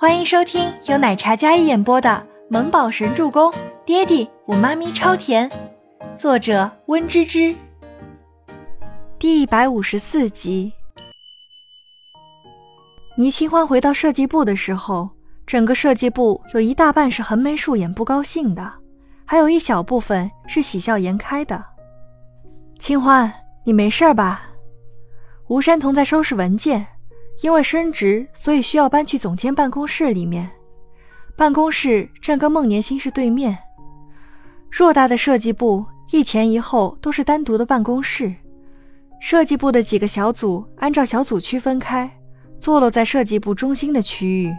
欢迎收听由奶茶嘉一演播的《萌宝神助攻》，爹地我妈咪超甜，作者温芝芝。第一百五十四集。倪清欢回到设计部的时候，整个设计部有一大半是横眉竖眼不高兴的，还有一小部分是喜笑颜开的。清欢，你没事吧？吴山童在收拾文件。因为升职，所以需要搬去总监办公室里面。办公室正跟孟年星是对面。偌大的设计部，一前一后都是单独的办公室。设计部的几个小组按照小组区分开，坐落在设计部中心的区域。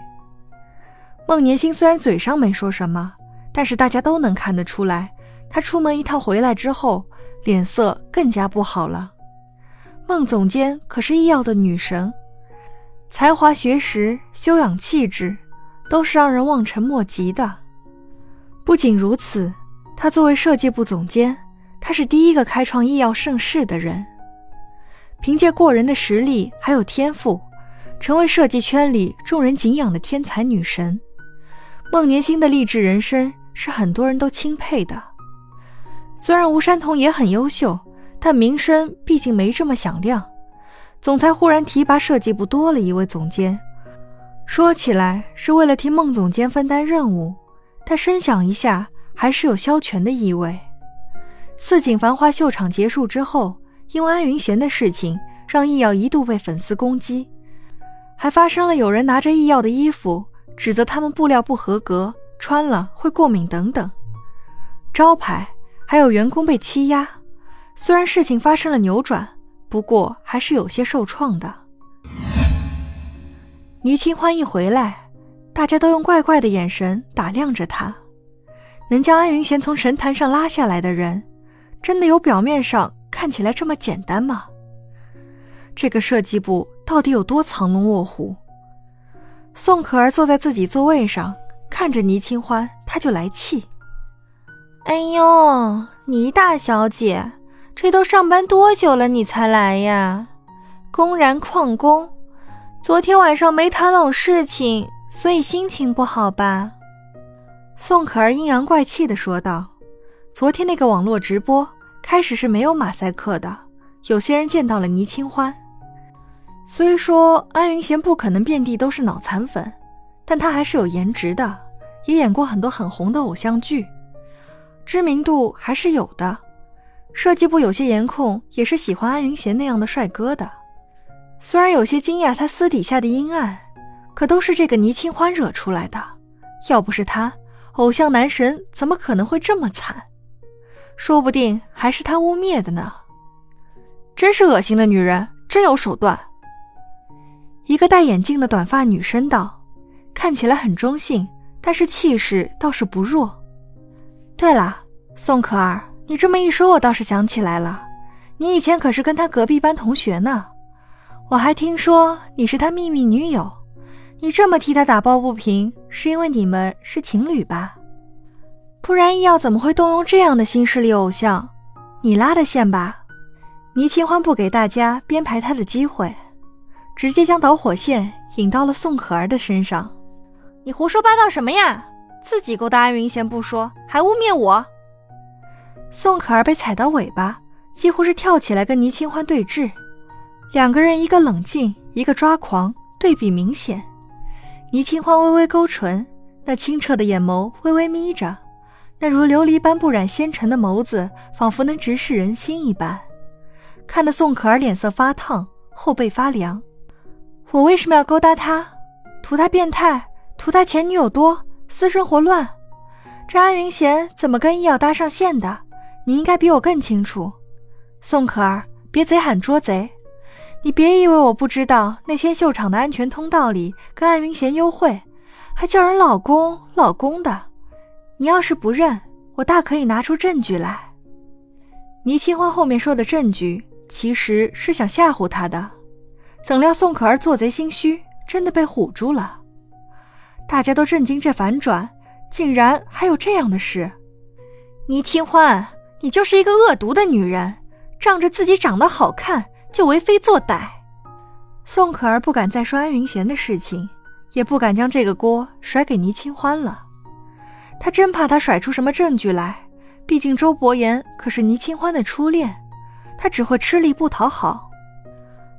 孟年星虽然嘴上没说什么，但是大家都能看得出来，他出门一趟回来之后，脸色更加不好了。孟总监可是医药的女神。才华、学识、修养、气质，都是让人望尘莫及的。不仅如此，他作为设计部总监，他是第一个开创医药盛世的人。凭借过人的实力还有天赋，成为设计圈里众人敬仰的天才女神。孟年星的励志人生是很多人都钦佩的。虽然吴山童也很优秀，但名声毕竟没这么响亮。总裁忽然提拔设计部多了一位总监，说起来是为了替孟总监分担任务，但深想一下，还是有消权的意味。四锦繁华秀场结束之后，因为安云贤的事情，让易耀一度被粉丝攻击，还发生了有人拿着易耀的衣服，指责他们布料不合格，穿了会过敏等等。招牌还有员工被欺压，虽然事情发生了扭转。不过还是有些受创的。倪清欢一回来，大家都用怪怪的眼神打量着他。能将安云贤从神坛上拉下来的人，真的有表面上看起来这么简单吗？这个设计部到底有多藏龙卧虎？宋可儿坐在自己座位上，看着倪清欢，他就来气。哎呦，倪大小姐。这都上班多久了，你才来呀？公然旷工！昨天晚上没谈拢事情，所以心情不好吧？宋可儿阴阳怪气的说道：“昨天那个网络直播开始是没有马赛克的，有些人见到了倪清欢。虽说安云贤不可能遍地都是脑残粉，但他还是有颜值的，也演过很多很红的偶像剧，知名度还是有的。”设计部有些颜控也是喜欢安云贤那样的帅哥的，虽然有些惊讶他私底下的阴暗，可都是这个倪清欢惹出来的。要不是他，偶像男神怎么可能会这么惨？说不定还是他污蔑的呢。真是恶心的女人，真有手段。一个戴眼镜的短发女生道，看起来很中性，但是气势倒是不弱。对了，宋可儿。你这么一说，我倒是想起来了，你以前可是跟他隔壁班同学呢。我还听说你是他秘密女友，你这么替他打抱不平，是因为你们是情侣吧？不然易耀怎么会动用这样的新势力偶像？你拉的线吧？倪清欢不给大家编排他的机会，直接将导火线引到了宋可儿的身上。你胡说八道什么呀？自己勾搭安云贤不说，还污蔑我！宋可儿被踩到尾巴，几乎是跳起来跟倪清欢对峙。两个人一个冷静，一个抓狂，对比明显。倪清欢微微勾唇，那清澈的眼眸微微眯着，那如琉璃般不染纤尘的眸子，仿佛能直视人心一般，看得宋可儿脸色发烫，后背发凉。我为什么要勾搭他？图他变态？图他前女友多？私生活乱？这安云贤怎么跟医药搭上线的？你应该比我更清楚，宋可儿，别贼喊捉贼！你别以为我不知道，那天秀场的安全通道里跟安云贤幽会，还叫人老公老公的。你要是不认，我大可以拿出证据来。倪清欢后面说的证据，其实是想吓唬他的，怎料宋可儿做贼心虚，真的被唬住了。大家都震惊这反转，竟然还有这样的事！倪清欢。你就是一个恶毒的女人，仗着自己长得好看就为非作歹。宋可儿不敢再说安云贤的事情，也不敢将这个锅甩给倪清欢了。他真怕他甩出什么证据来，毕竟周伯言可是倪清欢的初恋，他只会吃力不讨好。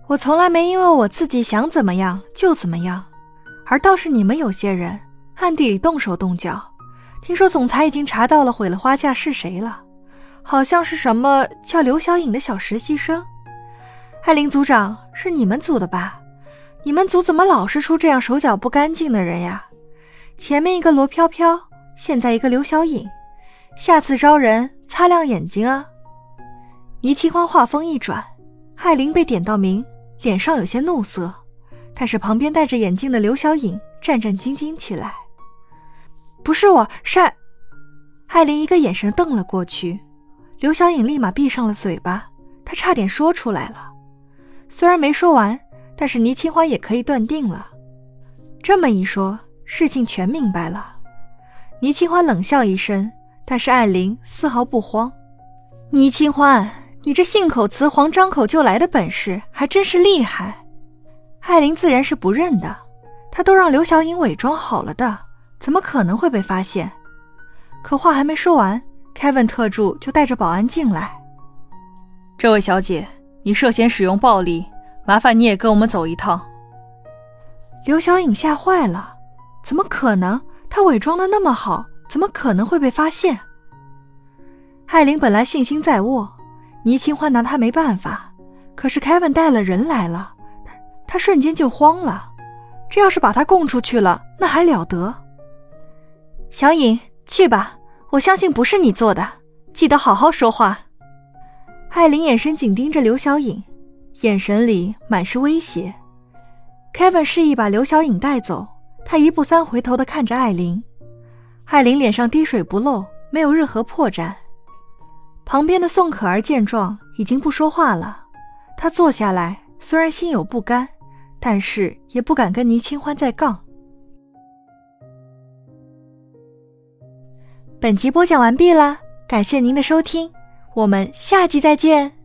我从来没因为我自己想怎么样就怎么样，而倒是你们有些人暗地里动手动脚。听说总裁已经查到了毁了花架是谁了，好像是什么叫刘小颖的小实习生。艾琳组长是你们组的吧？你们组怎么老是出这样手脚不干净的人呀？前面一个罗飘飘，现在一个刘小颖，下次招人擦亮眼睛啊！倪清欢话锋一转，艾琳被点到名，脸上有些怒色，但是旁边戴着眼镜的刘小颖战战兢兢起来。不是我，是艾琳一个眼神瞪了过去，刘小颖立马闭上了嘴巴，她差点说出来了。虽然没说完，但是倪清欢也可以断定了。这么一说，事情全明白了。倪清欢冷笑一声，但是艾琳丝毫不慌。倪清欢，你这信口雌黄、张口就来的本事还真是厉害。艾琳自然是不认的，她都让刘小颖伪装好了的，怎么可能会被发现？可话还没说完，Kevin 特助就带着保安进来。这位小姐。你涉嫌使用暴力，麻烦你也跟我们走一趟。刘小颖吓坏了，怎么可能？她伪装的那么好，怎么可能会被发现？艾琳本来信心在握，倪清欢拿她没办法，可是凯文带了人来了，她瞬间就慌了。这要是把她供出去了，那还了得？小颖，去吧，我相信不是你做的，记得好好说话。艾琳眼神紧盯着刘小颖，眼神里满是威胁。Kevin 示意把刘小颖带走，他一步三回头的看着艾琳。艾琳脸上滴水不漏，没有任何破绽。旁边的宋可儿见状，已经不说话了。她坐下来，虽然心有不甘，但是也不敢跟倪清欢再杠。本集播讲完毕了，感谢您的收听。我们下集再见。